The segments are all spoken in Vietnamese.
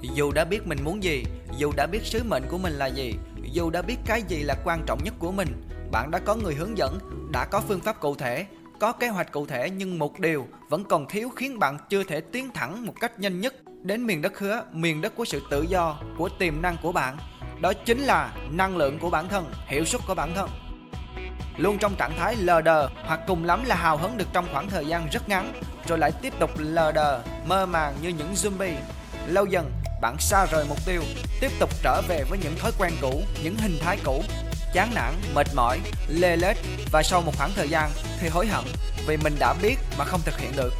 Dù đã biết mình muốn gì, dù đã biết sứ mệnh của mình là gì, dù đã biết cái gì là quan trọng nhất của mình, bạn đã có người hướng dẫn, đã có phương pháp cụ thể, có kế hoạch cụ thể nhưng một điều vẫn còn thiếu khiến bạn chưa thể tiến thẳng một cách nhanh nhất đến miền đất hứa, miền đất của sự tự do, của tiềm năng của bạn. Đó chính là năng lượng của bản thân, hiệu suất của bản thân. Luôn trong trạng thái lờ đờ hoặc cùng lắm là hào hứng được trong khoảng thời gian rất ngắn rồi lại tiếp tục lờ đờ, mơ màng như những zombie. Lâu dần, bạn xa rời mục tiêu, tiếp tục trở về với những thói quen cũ, những hình thái cũ, chán nản, mệt mỏi, lê lết và sau một khoảng thời gian thì hối hận vì mình đã biết mà không thực hiện được.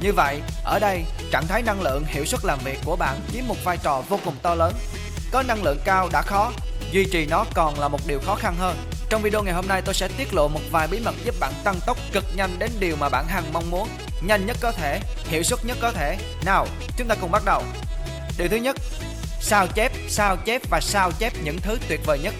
Như vậy, ở đây, trạng thái năng lượng hiệu suất làm việc của bạn chiếm một vai trò vô cùng to lớn. Có năng lượng cao đã khó, duy trì nó còn là một điều khó khăn hơn. Trong video ngày hôm nay tôi sẽ tiết lộ một vài bí mật giúp bạn tăng tốc cực nhanh đến điều mà bạn hằng mong muốn, nhanh nhất có thể, hiệu suất nhất có thể. Nào, chúng ta cùng bắt đầu. Điều thứ nhất, sao chép, sao chép và sao chép những thứ tuyệt vời nhất.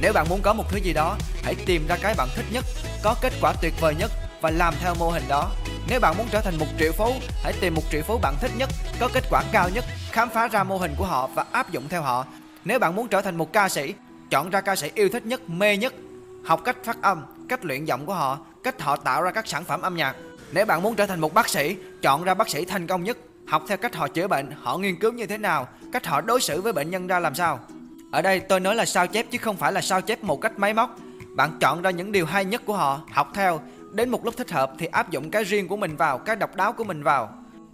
Nếu bạn muốn có một thứ gì đó, hãy tìm ra cái bạn thích nhất, có kết quả tuyệt vời nhất và làm theo mô hình đó. Nếu bạn muốn trở thành một triệu phú, hãy tìm một triệu phú bạn thích nhất, có kết quả cao nhất, khám phá ra mô hình của họ và áp dụng theo họ. Nếu bạn muốn trở thành một ca sĩ, chọn ra ca sĩ yêu thích nhất, mê nhất, học cách phát âm, cách luyện giọng của họ, cách họ tạo ra các sản phẩm âm nhạc. Nếu bạn muốn trở thành một bác sĩ, chọn ra bác sĩ thành công nhất, học theo cách họ chữa bệnh, họ nghiên cứu như thế nào, cách họ đối xử với bệnh nhân ra làm sao. Ở đây tôi nói là sao chép chứ không phải là sao chép một cách máy móc. Bạn chọn ra những điều hay nhất của họ, học theo, đến một lúc thích hợp thì áp dụng cái riêng của mình vào, cái độc đáo của mình vào.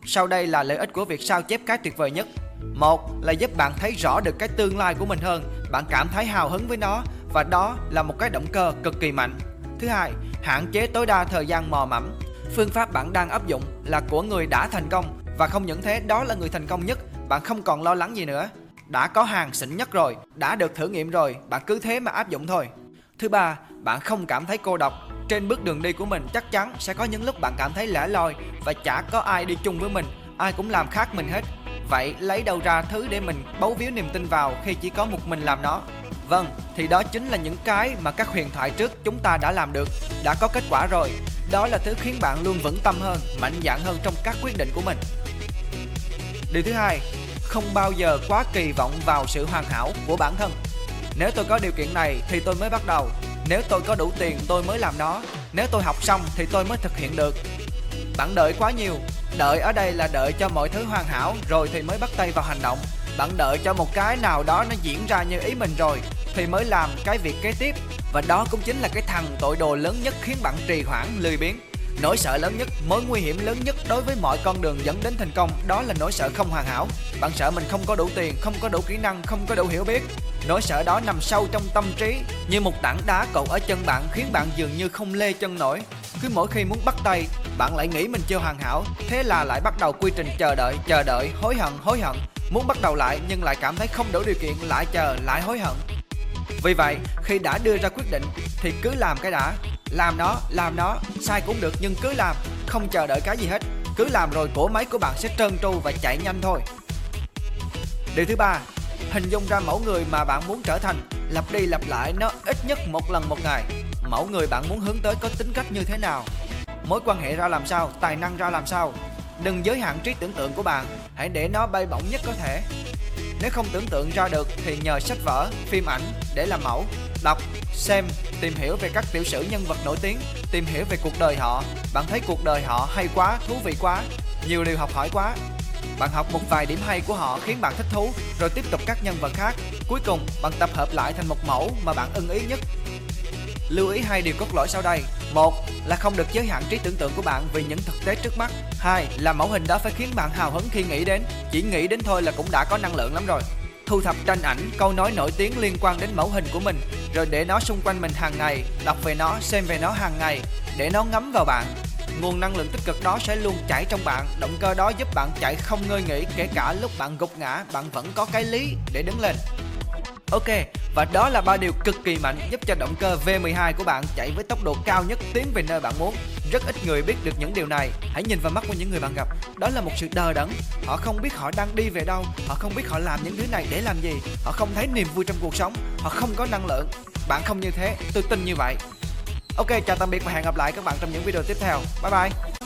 Sau đây là lợi ích của việc sao chép cái tuyệt vời nhất. Một là giúp bạn thấy rõ được cái tương lai của mình hơn, bạn cảm thấy hào hứng với nó và đó là một cái động cơ cực kỳ mạnh. Thứ hai, hạn chế tối đa thời gian mò mẫm. Phương pháp bạn đang áp dụng là của người đã thành công và không những thế đó là người thành công nhất, bạn không còn lo lắng gì nữa. Đã có hàng xịn nhất rồi, đã được thử nghiệm rồi, bạn cứ thế mà áp dụng thôi. Thứ ba, bạn không cảm thấy cô độc. Trên bước đường đi của mình chắc chắn sẽ có những lúc bạn cảm thấy lẻ loi và chả có ai đi chung với mình, ai cũng làm khác mình hết. Vậy lấy đâu ra thứ để mình bấu víu niềm tin vào khi chỉ có một mình làm nó? Vâng, thì đó chính là những cái mà các huyền thoại trước chúng ta đã làm được, đã có kết quả rồi. Đó là thứ khiến bạn luôn vững tâm hơn, mạnh dạn hơn trong các quyết định của mình. Điều thứ hai, không bao giờ quá kỳ vọng vào sự hoàn hảo của bản thân. Nếu tôi có điều kiện này thì tôi mới bắt đầu. Nếu tôi có đủ tiền tôi mới làm nó. Nếu tôi học xong thì tôi mới thực hiện được. Bạn đợi quá nhiều. Đợi ở đây là đợi cho mọi thứ hoàn hảo rồi thì mới bắt tay vào hành động. Bạn đợi cho một cái nào đó nó diễn ra như ý mình rồi thì mới làm cái việc kế tiếp. Và đó cũng chính là cái thằng tội đồ lớn nhất khiến bạn trì hoãn lười biếng. Nỗi sợ lớn nhất, mối nguy hiểm lớn nhất đối với mọi con đường dẫn đến thành công đó là nỗi sợ không hoàn hảo. Bạn sợ mình không có đủ tiền, không có đủ kỹ năng, không có đủ hiểu biết. Nỗi sợ đó nằm sâu trong tâm trí như một tảng đá cột ở chân bạn khiến bạn dường như không lê chân nổi. Cứ mỗi khi muốn bắt tay, bạn lại nghĩ mình chưa hoàn hảo, thế là lại bắt đầu quy trình chờ đợi, chờ đợi, hối hận, hối hận. Muốn bắt đầu lại nhưng lại cảm thấy không đủ điều kiện, lại chờ, lại hối hận. Vì vậy, khi đã đưa ra quyết định thì cứ làm cái đã, làm nó, làm nó, sai cũng được nhưng cứ làm, không chờ đợi cái gì hết. Cứ làm rồi cổ máy của bạn sẽ trơn tru và chạy nhanh thôi. Điều thứ ba, hình dung ra mẫu người mà bạn muốn trở thành, lặp đi lặp lại nó ít nhất một lần một ngày. Mẫu người bạn muốn hướng tới có tính cách như thế nào? Mối quan hệ ra làm sao, tài năng ra làm sao? Đừng giới hạn trí tưởng tượng của bạn, hãy để nó bay bổng nhất có thể. Nếu không tưởng tượng ra được thì nhờ sách vở, phim ảnh để làm mẫu, đọc, xem, tìm hiểu về các tiểu sử nhân vật nổi tiếng, tìm hiểu về cuộc đời họ. Bạn thấy cuộc đời họ hay quá, thú vị quá, nhiều điều học hỏi quá. Bạn học một vài điểm hay của họ khiến bạn thích thú, rồi tiếp tục các nhân vật khác. Cuối cùng, bạn tập hợp lại thành một mẫu mà bạn ưng ý nhất. Lưu ý hai điều cốt lõi sau đây. Một là không được giới hạn trí tưởng tượng của bạn vì những thực tế trước mắt. Hai là mẫu hình đó phải khiến bạn hào hứng khi nghĩ đến. Chỉ nghĩ đến thôi là cũng đã có năng lượng lắm rồi. Thu thập tranh ảnh, câu nói nổi tiếng liên quan đến mẫu hình của mình, rồi để nó xung quanh mình hàng ngày, đọc về nó, xem về nó hàng ngày, để nó ngấm vào bạn. Nguồn năng lượng tích cực đó sẽ luôn chảy trong bạn, động cơ đó giúp bạn chạy không ngơi nghỉ, kể cả lúc bạn gục ngã, bạn vẫn có cái lý để đứng lên. Ok, và đó là ba điều cực kỳ mạnh giúp cho động cơ V12 của bạn chạy với tốc độ cao nhất tiến về nơi bạn muốn. Rất ít người biết được những điều này. Hãy nhìn vào mắt của những người bạn gặp. Đó là một sự đờ đẫn. Họ không biết họ đang đi về đâu, họ không biết họ làm những thứ này để làm gì, họ không thấy niềm vui trong cuộc sống, họ không có năng lượng. Bạn không như thế, tôi tin như vậy. Ok, chào tạm biệt và hẹn gặp lại các bạn trong những video tiếp theo. Bye bye.